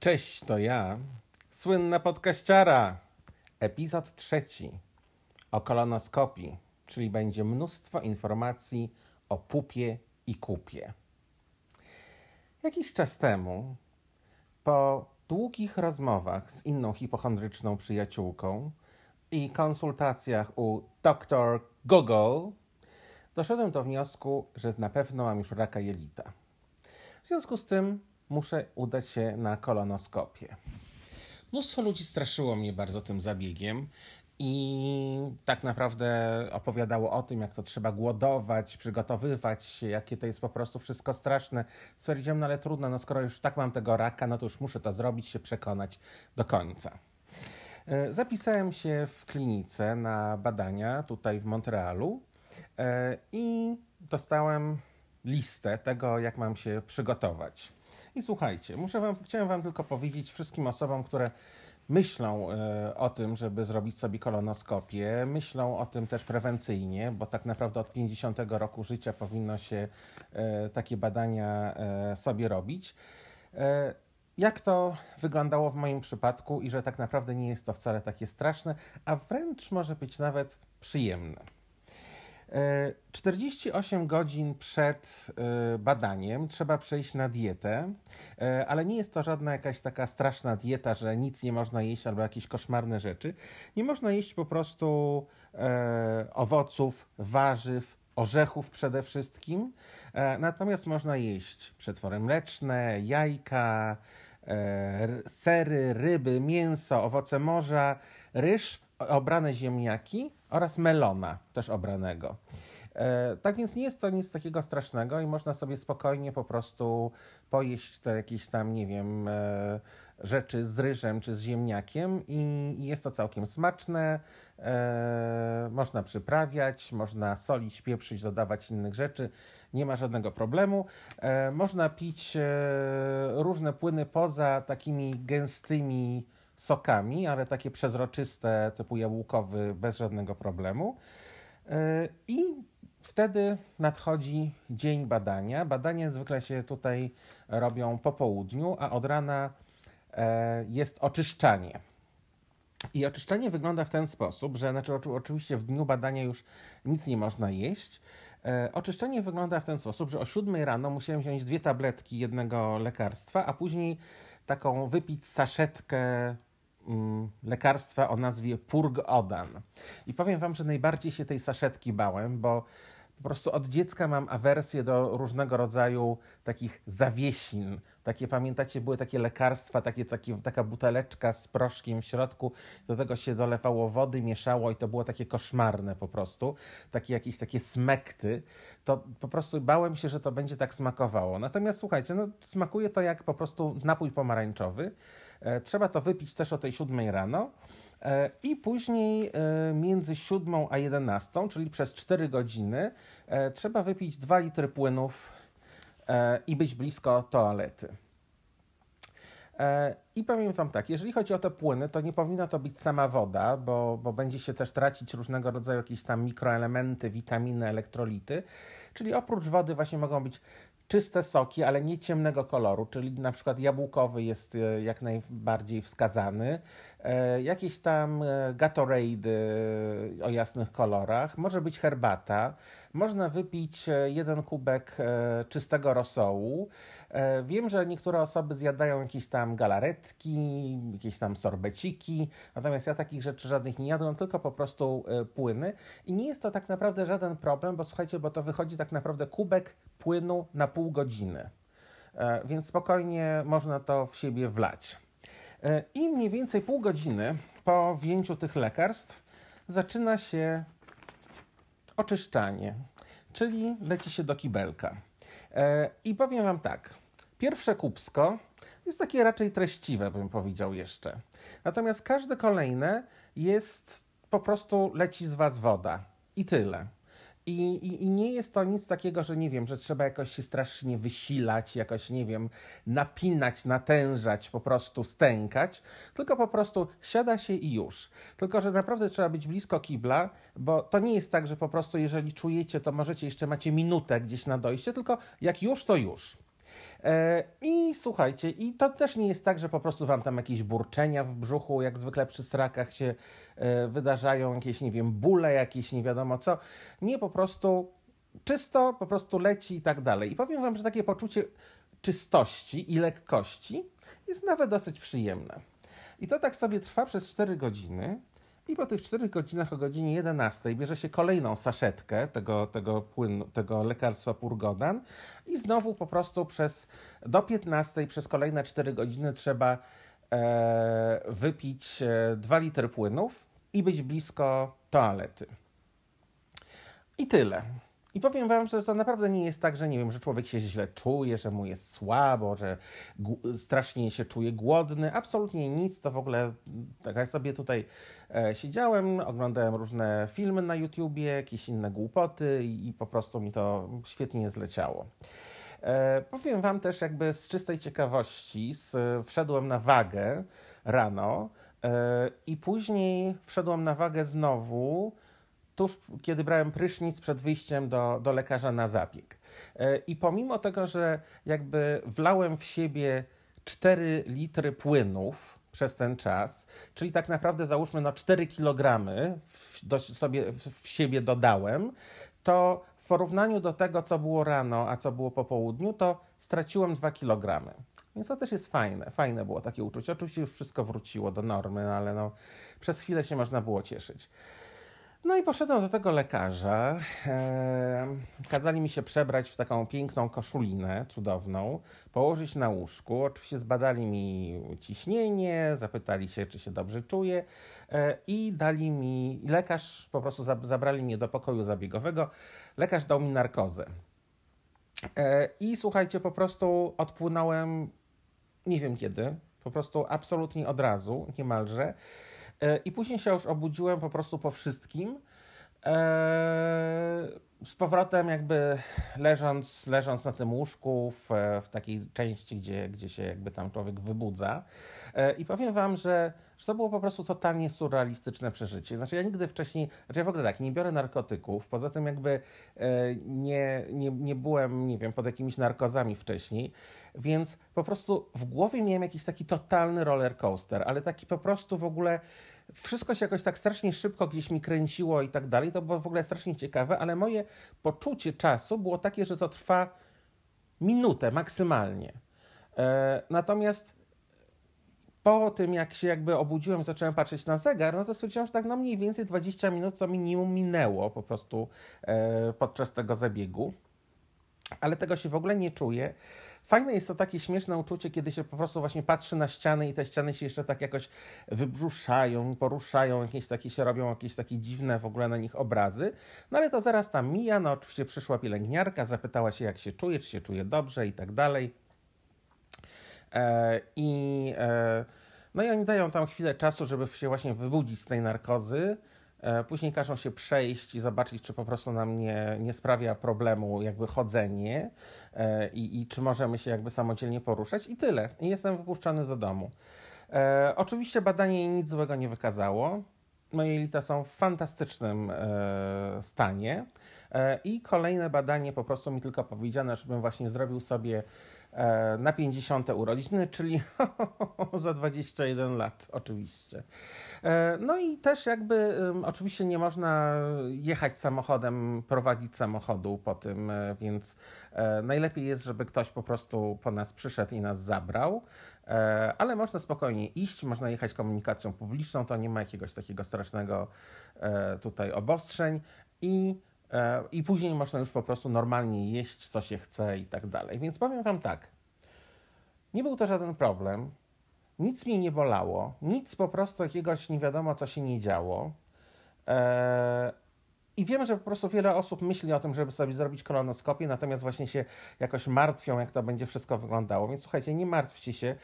Cześć, to ja, słynna podkaściara. Epizod trzeci o kolonoskopii, czyli będzie mnóstwo informacji o pupie i kupie. Jakiś czas temu, po długich rozmowach z inną hipochondryczną przyjaciółką i konsultacjach u dr Google, doszedłem do wniosku, że na pewno mam już raka jelita. W związku z tym muszę udać się na kolonoskopię. Mnóstwo ludzi straszyło mnie bardzo tym zabiegiem i tak naprawdę opowiadało o tym, jak to trzeba głodować, przygotowywać się, jakie to jest po prostu wszystko straszne. Stwierdziłem, no ale trudno, no skoro już tak mam tego raka, no to już muszę to zrobić, się przekonać do końca. E, zapisałem się w klinice na badania tutaj w Montrealu e, i dostałem listę tego, jak mam się przygotować. I słuchajcie, muszę wam, chciałem Wam tylko powiedzieć wszystkim osobom, które myślą e, o tym, żeby zrobić sobie kolonoskopię, myślą o tym też prewencyjnie, bo tak naprawdę od 50 roku życia powinno się e, takie badania e, sobie robić. Jak to wyglądało w moim przypadku i że tak naprawdę nie jest to wcale takie straszne, a wręcz może być nawet przyjemne. 48 godzin przed e, badaniem trzeba przejść na dietę, e, ale nie jest to żadna jakaś taka straszna dieta, że nic nie można jeść albo jakieś koszmarne rzeczy. Nie można jeść po prostu e, owoców, warzyw, orzechów przede wszystkim. Natomiast można jeść przetwory mleczne, jajka, sery, ryby, mięso, owoce morza, ryż obrane ziemniaki oraz melona też obranego. E, tak więc nie jest to nic takiego strasznego i można sobie spokojnie po prostu pojeść te jakieś tam, nie wiem, e, rzeczy z ryżem czy z ziemniakiem i jest to całkiem smaczne. E, można przyprawiać, można solić, pieprzyć, dodawać innych rzeczy. Nie ma żadnego problemu. Można pić różne płyny poza takimi gęstymi sokami, ale takie przezroczyste, typu jabłkowy, bez żadnego problemu. E, I wtedy nadchodzi dzień badania. Badania zwykle się tutaj robią po południu, a od rana e, jest oczyszczanie. I oczyszczanie wygląda w ten sposób, że znaczy, oczywiście w dniu badania już nic nie można jeść. E, oczyszczanie wygląda w ten sposób, że o 7 rano musiałem wziąć dwie tabletki jednego lekarstwa, a później taką wypić saszetkę lekarstwa o nazwie Purg-Odan. I powiem wam, że najbardziej się tej saszetki bałem, bo po prostu od dziecka mam awersję do różnego rodzaju takich zawiesin. Takie, pamiętacie, były takie lekarstwa, takie, takie, taka buteleczka z proszkiem w środku, do tego się dolewało wody, mieszało i to było takie koszmarne po prostu, takie jakieś takie smekty. To po prostu bałem się, że to będzie tak smakowało. Natomiast słuchajcie, no, smakuje to jak po prostu napój pomarańczowy. E, trzeba to wypić też o tej 7 rano. E, I później e, między 7 a 11, czyli przez 4 godziny, trzeba wypić 2 litry płynów i być blisko toalety. I powiem Wam tak, jeżeli chodzi o te płyny, to nie powinna to być sama woda, bo, bo będzie się też tracić różnego rodzaju jakieś tam mikroelementy, witaminy, elektrolity. Czyli oprócz wody właśnie mogą być czyste soki, ale nie ciemnego koloru, czyli na przykład jabłkowy jest e, jak najbardziej wskazany. E, jakieś tam e, Gatorade o jasnych kolorach, może być herbata, można wypić jeden kubek czystego rosołu. Wiem, że niektóre osoby zjadają jakieś tam galaretki, jakieś tam sorbeciki, natomiast ja takich rzeczy żadnych nie jadłem, tylko po prostu płyny. I nie jest to tak naprawdę żaden problem, bo słuchajcie, bo to wychodzi tak naprawdę kubek płynu na pół godziny. Więc spokojnie można to w siebie wlać. E, I mniej więcej pół godziny po wzięciu tych lekarstw zaczyna się oczyszczanie, czyli leci się do kibelka. E, I powiem Wam tak, pierwsze kubsko jest takie raczej treściwe, bym powiedział jeszcze. Natomiast każde kolejne jest po prostu leci z Was woda i tyle. I, i, I, nie jest to nic takiego, że nie wiem, że trzeba jakoś się strasznie wysilać, jakoś, nie wiem, napinać, natężać, po prostu stękać, tylko po prostu siada się i już. Tylko, że naprawdę trzeba być blisko kibla, bo to nie jest tak, że po prostu jeżeli czujecie, to możecie jeszcze macie minutę gdzieś na dojście, tylko jak już, to już. E, I słuchajcie, i to też nie jest tak, że po prostu wam tam jakieś burczenia w brzuchu, jak zwykle przy strakach się e, wydarzają, jakieś, nie wiem, bóle, jakieś nie wiadomo co. Nie, po prostu czysto, po prostu leci i tak dalej. I powiem wam, że takie poczucie czystości i lekkości jest nawet dosyć przyjemne. I to tak sobie trwa przez 4 godziny. I po tych 4 godzinach o godzinie 11 bierze się kolejną saszetkę tego, tego, płynu, tego lekarstwa Purgodan i znowu po prostu przez do 15 przez kolejne 4 godziny trzeba e, wypić 2 e, litry płynów i być blisko toalety. I tyle. I powiem wam, że to naprawdę nie jest tak, że nie wiem, że człowiek się źle czuje, że mu jest słabo, że strasznie się czuje głodny. Absolutnie nic, to w ogóle tak jak sobie tutaj e, siedziałem, oglądałem różne filmy na YouTubie, jakieś inne głupoty i, i po prostu mi to świetnie zleciało. E, powiem wam też jakby z czystej ciekawości, z, wszedłem na wagę rano e, i później wszedłem na wagę znowu tuż kiedy brałem prysznic przed wyjściem do, do lekarza na zabieg. E, I pomimo tego, że jakby wlałem w siebie 4 litry płynów przez ten czas, czyli tak naprawdę załóżmy no 4 kg sobie w siebie dodałem, to w porównaniu do tego, co było rano, a co było po południu, to straciłem 2 kg. Więc to też jest fajne. Fajne było takie uczucie. Oczywiście już wszystko wróciło do normy, no ale no, przez chwilę się można było cieszyć. No i poszedłem do tego lekarza. kazali mi się przebrać w taką piękną koszulinę, cudowną, położyć na łóżku. Oczywiście zbadali mi ciśnienie, zapytali się, czy się dobrze czuję e, i dali mi, lekarz po prostu zabrali mnie do pokoju zabiegowego. Lekarz dał mi narkozę. E, I słuchajcie, po prostu odpłynąłem, nie wiem kiedy, po prostu absolutnie od razu, niemalże. E, I później się już obudziłem po prostu po wszystkim. E, z powrotem jakby leżąc, leżąc na tym łóżku w, w takiej części, gdzie, gdzie się jakby tam człowiek wybudza. E, I powiem wam, że, że to było po prostu totalnie surrealistyczne przeżycie. Znaczy ja nigdy wcześniej, znaczy ja w ogóle tak, nie biorę narkotyków, poza tym jakby nie, nie, nie byłem, nie wiem, pod jakimiś narkozami wcześniej, więc po prostu w głowie miałem jakiś taki totalny roller coaster, ale taki po prostu w ogóle wszystko się jakoś tak strasznie szybko gdzieś mi kręciło i tak dalej. To było w ogóle strasznie ciekawe, ale moje poczucie czasu było takie, że to trwa minutę maksymalnie. E, natomiast po tym, jak się jakby obudziłem, zacząłem patrzeć na zegar, no to stwierdziłem, że tak no mniej więcej 20 minut to minimum minęło po prostu e, podczas tego zabiegu. Ale tego się w ogóle nie czuję. Fajne jest to takie śmieszne uczucie, kiedy się po prostu właśnie patrzy na ściany i te ściany się jeszcze tak jakoś wybruszają, poruszają, jakieś takie się robią, jakieś takie dziwne w ogóle na nich obrazy. No ale to zaraz tam mija, no oczywiście przyszła pielęgniarka, zapytała się jak się czuje, czy się czuje dobrze i tak dalej. E, I e, no i oni dają tam chwilę czasu, żeby się właśnie wybudzić z tej narkozy. E, później każą się przejść i zobaczyć, czy po prostu nam nie, nie sprawia problemu jakby chodzenie e, i, i czy możemy się jakby samodzielnie poruszać i tyle. Jestem wypuszczony do domu. E, oczywiście badanie nic złego nie wykazało. Moje jelita są w fantastycznym e, stanie. E, I kolejne badanie po prostu mi tylko powiedziano, żebym właśnie zrobił sobie na 50 urodziny, czyli za 21 lat oczywiście. E, no i też jakby oczywiście nie można jechać samochodem, prowadzić samochodu po tym, e, więc najlepiej jest, żeby ktoś po prostu po nas przyszedł i nas zabrał, ale można spokojnie iść, można jechać komunikacją publiczną, to nie ma jakiegoś takiego strasznego tutaj obostrzeń i E, i później można już po prostu normalnie jeść, co się chce i tak dalej. Więc powiem Wam tak, nie był to żaden problem, nic mi nie bolało, nic po prostu jakiegoś nie wiadomo, co się nie działo. E, I wiem, że po prostu wiele osób myśli o tym, żeby sobie zrobić kolonoskopię, natomiast właśnie się jakoś martwią, jak to będzie wszystko wyglądało. Więc słuchajcie, nie martwcie się,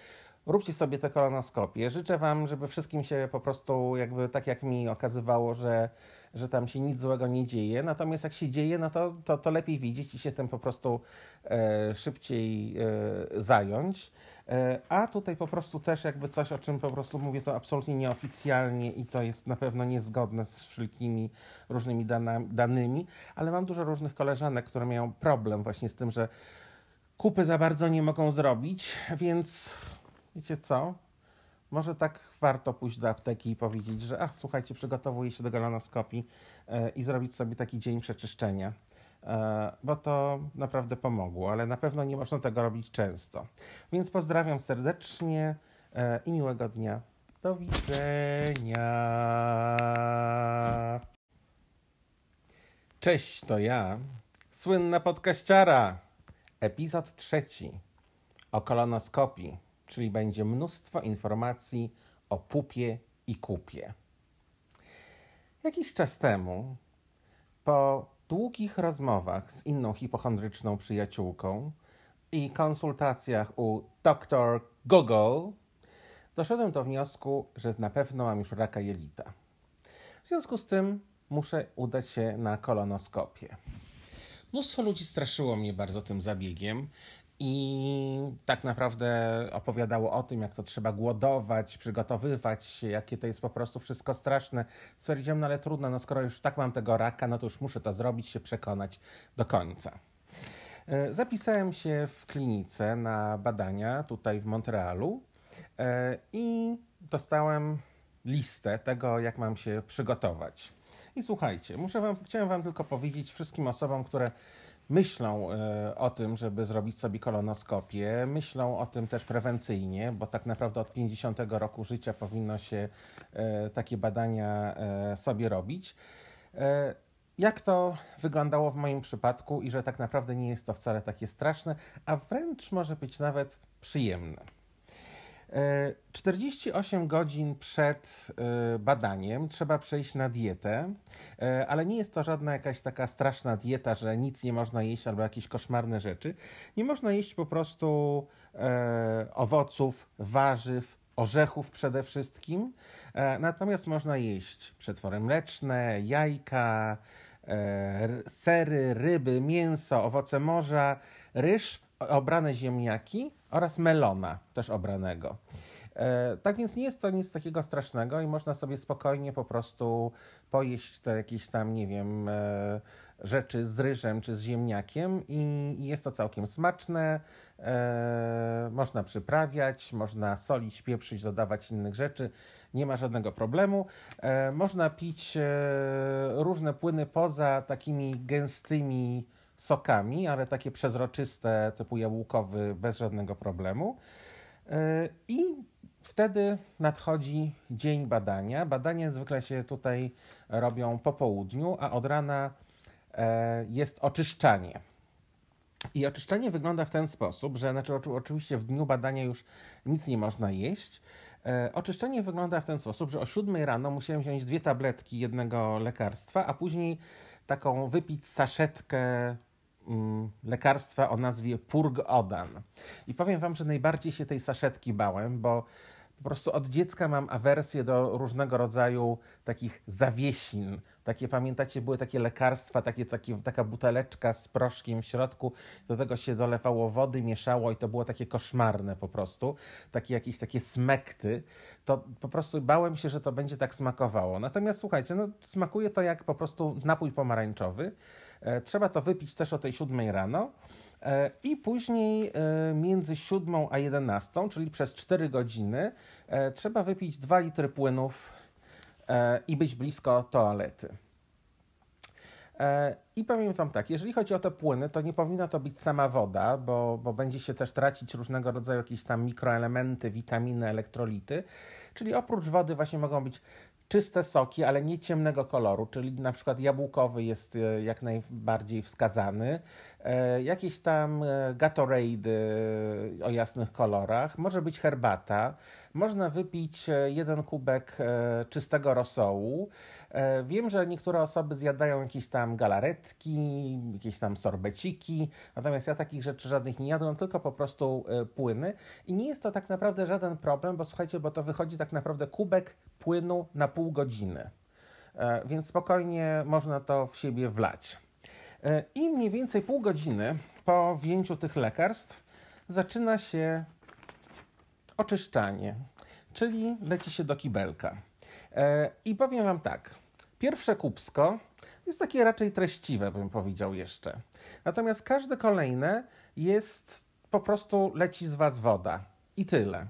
róbcie sobie te kolonoskopie. Życzę Wam, żeby wszystkim się po prostu, jakby tak jak mi okazywało, że że tam się nic złego nie dzieje. Natomiast jak się dzieje, no to, to, to lepiej widzieć i się tym po prostu e, szybciej e, zająć. E, a tutaj po prostu też jakby coś, o czym po prostu mówię to absolutnie nieoficjalnie i to jest na pewno niezgodne z wszelkimi różnymi danymi, ale mam dużo różnych koleżanek, które mają problem właśnie z tym, że kupy za bardzo nie mogą zrobić, więc wiecie co? Może tak warto pójść do apteki i powiedzieć, że ach, słuchajcie, przygotowuję się do galonoskopii e, i zrobić sobie taki dzień przeczyszczenia, e, bo to naprawdę pomogło, ale na pewno nie można tego robić często. Więc pozdrawiam serdecznie e, i miłego dnia. Do widzenia. Cześć, to ja, słynna podkaściara. Epizod trzeci o kolonoskopii, czyli będzie mnóstwo informacji o pupie i kupie. Jakiś czas temu, po długich rozmowach z inną hipochondryczną przyjaciółką i konsultacjach u dr Google, doszedłem do wniosku, że na pewno mam już raka jelita. W związku z tym muszę udać się na kolonoskopię. Mnóstwo ludzi straszyło mnie bardzo tym zabiegiem i tak naprawdę opowiadało o tym, jak to trzeba głodować, przygotowywać się, jakie to jest po prostu wszystko straszne. Stwierdziłem, no ale trudno, no skoro już tak mam tego raka, no to już muszę to zrobić, się przekonać do końca. E, zapisałem się w klinice na badania tutaj w Montrealu e, i dostałem listę tego, jak mam się przygotować. I słuchajcie, muszę wam, chciałem Wam tylko powiedzieć wszystkim osobom, które myślą e, o tym, żeby zrobić sobie kolonoskopię, myślą o tym też prewencyjnie, bo tak naprawdę od 50 roku życia powinno się e, takie badania e, sobie robić. Jak to wyglądało w moim przypadku i że tak naprawdę nie jest to wcale takie straszne, a wręcz może być nawet przyjemne. 48 godzin przed e, badaniem trzeba przejść na dietę, e, ale nie jest to żadna jakaś taka straszna dieta, że nic nie można jeść albo jakieś koszmarne rzeczy. Nie można jeść po prostu e, owoców, warzyw, orzechów przede wszystkim. Natomiast można jeść przetwory mleczne, jajka, sery, ryby, mięso, owoce morza, ryż obrane ziemniaki oraz melona, też obranego. E, tak więc nie jest to nic takiego strasznego i można sobie spokojnie po prostu pojeść te jakieś tam, nie wiem, e, rzeczy z ryżem czy z ziemniakiem i jest to całkiem smaczne. E, można przyprawiać, można solić, pieprzyć, dodawać innych rzeczy. Nie ma żadnego problemu. Można pić różne płyny poza takimi gęstymi sokami, ale takie przezroczyste, typu jabłkowy, bez żadnego problemu. E, I wtedy nadchodzi dzień badania. Badania zwykle się tutaj robią po południu, a od rana e, jest oczyszczanie. I oczyszczanie wygląda w ten sposób, że znaczy, oczywiście w dniu badania już nic nie można jeść. E, oczyszczenie wygląda w ten sposób, że o 7 rano musiałem wziąć dwie tabletki jednego lekarstwa, a później taką wypić saszetkę lekarstwa o nazwie Purg-Odan. I powiem wam, że najbardziej się tej saszetki bałem, bo po prostu od dziecka mam awersję do różnego rodzaju takich zawiesin. Takie, pamiętacie, były takie lekarstwa, takie, takie, taka buteleczka z proszkiem w środku, do tego się dolewało wody, mieszało i to było takie koszmarne po prostu, takie jakieś takie smekty. To po prostu bałem się, że to będzie tak smakowało. Natomiast słuchajcie, no smakuje to jak po prostu napój pomarańczowy. E, trzeba to wypić też o tej siódmej rano. E, I później e, między 7 a 11, czyli przez 4 godziny, trzeba wypić 2 litry płynów i być blisko toalety. I powiem Wam tak, jeżeli chodzi o te płyny, to nie powinna to być sama woda, bo, bo będzie się też tracić różnego rodzaju jakieś tam mikroelementy, witaminy, elektrolity. Czyli oprócz wody właśnie mogą być czyste soki, ale nie ciemnego koloru, czyli na przykład jabłkowy jest e, jak najbardziej wskazany. E, jakieś tam e, Gatorade o jasnych kolorach, może być herbata, można wypić jeden kubek czystego rosołu. Wiem, że niektóre osoby zjadają jakieś tam galaretki, jakieś tam sorbeciki, natomiast ja takich rzeczy żadnych nie jadłem, tylko po prostu płyny. I nie jest to tak naprawdę żaden problem, bo słuchajcie, bo to wychodzi tak naprawdę kubek płynu na pół godziny. Więc spokojnie można to w siebie wlać. E, I mniej więcej pół godziny po wzięciu tych lekarstw zaczyna się oczyszczanie, czyli leci się do kibelka. E, I powiem Wam tak, pierwsze kubsko jest takie raczej treściwe, bym powiedział jeszcze. Natomiast każde kolejne jest po prostu leci z was woda. I tyle.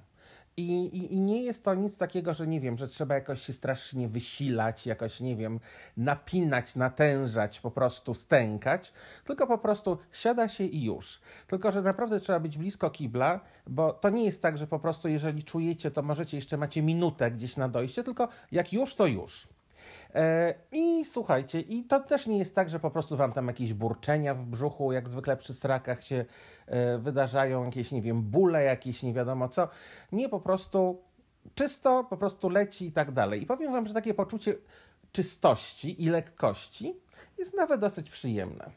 I, i, I nie jest to nic takiego, że nie wiem, że trzeba jakoś się strasznie wysilać, jakoś, nie wiem, napinać, natężać, po prostu stękać, tylko po prostu siada się i już. Tylko, że naprawdę trzeba być blisko kibla, bo to nie jest tak, że po prostu jeżeli czujecie, to możecie jeszcze macie minutę gdzieś na dojście, tylko jak już, to już. E, I słuchajcie, i to też nie jest tak, że po prostu wam tam jakieś burczenia w brzuchu, jak zwykle przy srakach się e, wydarzają, jakieś, nie wiem, bóle jakieś, nie wiadomo co. Nie, po prostu czysto, po prostu leci i tak dalej. I powiem wam, że takie poczucie czystości i lekkości jest nawet dosyć przyjemne.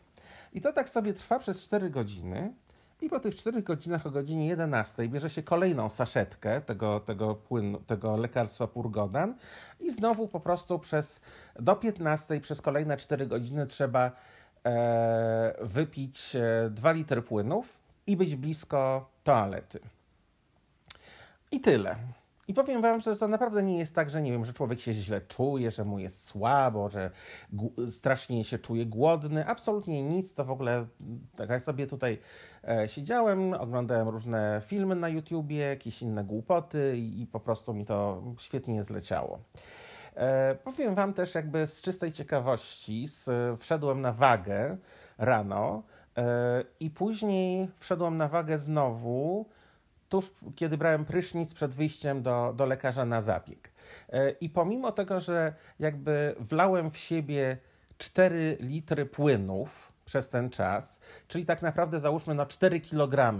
I to tak sobie trwa przez 4 godziny. I po tych 4 godzinach o godzinie 11 bierze się kolejną saszetkę tego, tego, płynu, tego lekarstwa Purgodan i znowu po prostu przez do 15 przez kolejne 4 godziny trzeba e, wypić 2 e, litry płynów i być blisko toalety. I tyle. I powiem wam, że to naprawdę nie jest tak, że nie wiem, że człowiek się źle czuje, że mu jest słabo, że strasznie się czuje głodny. Absolutnie nic. To w ogóle tak jak sobie tutaj e, siedziałem, oglądałem różne filmy na YouTubie, jakieś inne głupoty i, i po prostu mi to świetnie zleciało. E, powiem wam też jakby z czystej ciekawości, z, wszedłem na wagę rano e, i później wszedłem na wagę znowu tuż kiedy brałem prysznic przed wyjściem do, do lekarza na zabieg. E, I pomimo tego, że jakby wlałem w siebie 4 litry płynów przez ten czas, czyli tak naprawdę załóżmy no 4 kg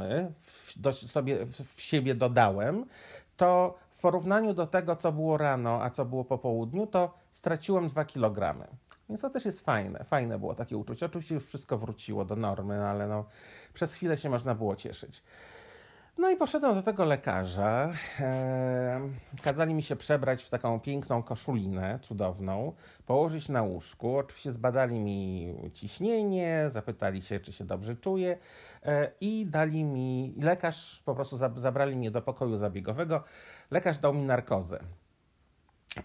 do, sobie w siebie dodałem, to w porównaniu do tego, co było rano, a co było po południu, to straciłem 2 kg. Więc to też jest fajne. Fajne było takie uczucie. Oczywiście już wszystko wróciło do normy, no ale no, przez chwilę się można było cieszyć. No i poszedłem do tego lekarza. Kazali mi się przebrać w taką piękną koszulinę, cudowną, położyć na łóżku. Oczywiście zbadali mi ciśnienie, zapytali się, czy się dobrze czuję e, i dali mi, lekarz po prostu zabrali mnie do pokoju zabiegowego. Lekarz dał mi narkozę.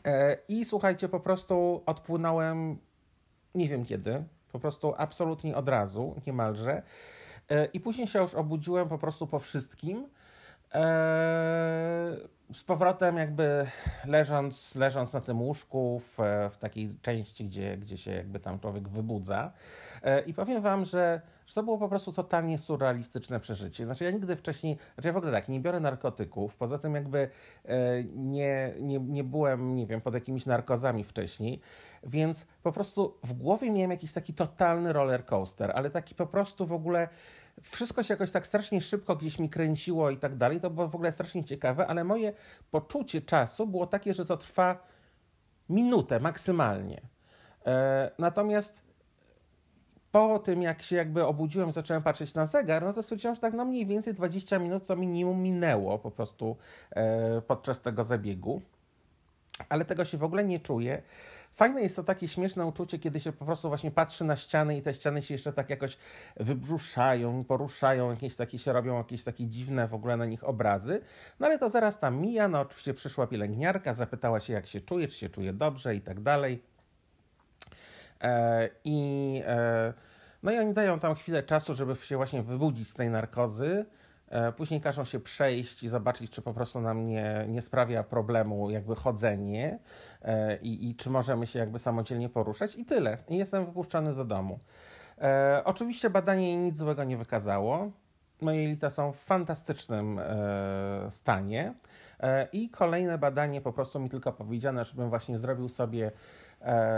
E, I słuchajcie, po prostu odpłynąłem, nie wiem kiedy, po prostu absolutnie od razu, niemalże. E, I później się już obudziłem po prostu po wszystkim. E, z powrotem jakby leżąc, leżąc na tym łóżku w, w takiej części, gdzie, gdzie się jakby tam człowiek wybudza. E, I powiem wam, że, że to było po prostu totalnie surrealistyczne przeżycie. Znaczy ja nigdy wcześniej, znaczy ja w ogóle tak, nie biorę narkotyków, poza tym jakby nie, nie, nie byłem, nie wiem, pod jakimiś narkozami wcześniej, więc po prostu w głowie miałem jakiś taki totalny roller coaster, ale taki po prostu w ogóle wszystko się jakoś tak strasznie szybko gdzieś mi kręciło i tak dalej. To było w ogóle strasznie ciekawe, ale moje poczucie czasu było takie, że to trwa minutę maksymalnie. E, natomiast po tym, jak się jakby obudziłem, zacząłem patrzeć na zegar, no to stwierdziłem, że tak no mniej więcej 20 minut to minimum minęło po prostu e, podczas tego zabiegu. Ale tego się w ogóle nie czuję. Fajne jest to takie śmieszne uczucie, kiedy się po prostu właśnie patrzy na ściany i te ściany się jeszcze tak jakoś wybruszają, poruszają, jakieś takie się robią, jakieś takie dziwne w ogóle na nich obrazy. No ale to zaraz tam mija, no oczywiście przyszła pielęgniarka, zapytała się jak się czuje, czy się czuje dobrze i tak dalej. E, I e, no i oni dają tam chwilę czasu, żeby się właśnie wybudzić z tej narkozy. E, później każą się przejść i zobaczyć, czy po prostu nam nie, nie sprawia problemu jakby chodzenie e, i, i czy możemy się jakby samodzielnie poruszać i tyle. I jestem wypuszczony do domu. E, oczywiście badanie nic złego nie wykazało. Moje jelita są w fantastycznym e, stanie. E, I kolejne badanie po prostu mi tylko powiedziane, żebym właśnie zrobił sobie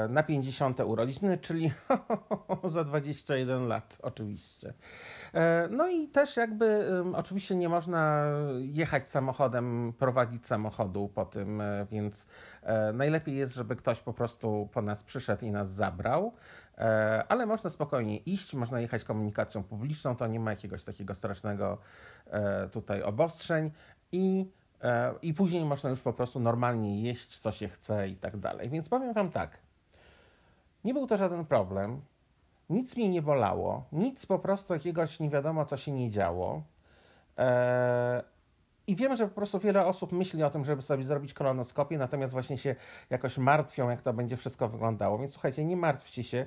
na 50 urodziny, czyli za 21 lat oczywiście. E, no i też jakby oczywiście nie można jechać samochodem, prowadzić samochodu po tym, e, więc najlepiej jest, żeby ktoś po prostu po nas przyszedł i nas zabrał. Ale można spokojnie iść, można jechać komunikacją publiczną, to nie ma jakiegoś takiego strasznego tutaj obostrzeń i i później można już po prostu normalnie jeść, co się chce i tak dalej. Więc powiem Wam tak. Nie był to żaden problem. Nic mnie nie bolało. Nic po prostu jakiegoś nie wiadomo, co się nie działo. Eee, I wiem, że po prostu wiele osób myśli o tym, żeby sobie zrobić kolonoskopię, natomiast właśnie się jakoś martwią, jak to będzie wszystko wyglądało. Więc słuchajcie, nie martwcie się.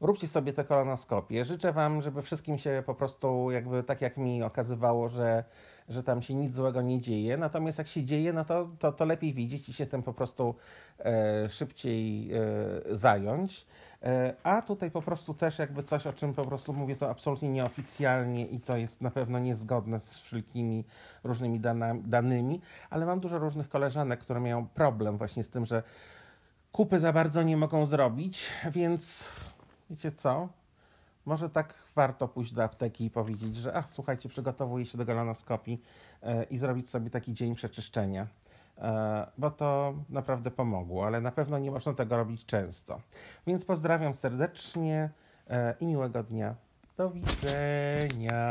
Róbcie sobie te kolonoskopie. Życzę Wam, żeby wszystkim się po prostu, jakby tak jak mi okazywało, że, że tam się nic złego nie dzieje. Natomiast jak się dzieje, no to, to, to lepiej widzieć i się tym po prostu e, szybciej e, zająć. E, a tutaj po prostu też jakby coś, o czym po prostu mówię, to absolutnie nieoficjalnie i to jest na pewno niezgodne z wszelkimi różnymi dana, danymi, ale mam dużo różnych koleżanek, które mają problem właśnie z tym, że kupy za bardzo nie mogą zrobić, więc wiecie co? Może tak warto pójść do apteki i powiedzieć, że a słuchajcie, przygotowuję się do golonoskopii e, i zrobić sobie taki dzień przeczyszczenia, e, bo to naprawdę pomogło, ale na pewno nie można tego robić często. Więc pozdrawiam serdecznie e, i miłego dnia. Do widzenia.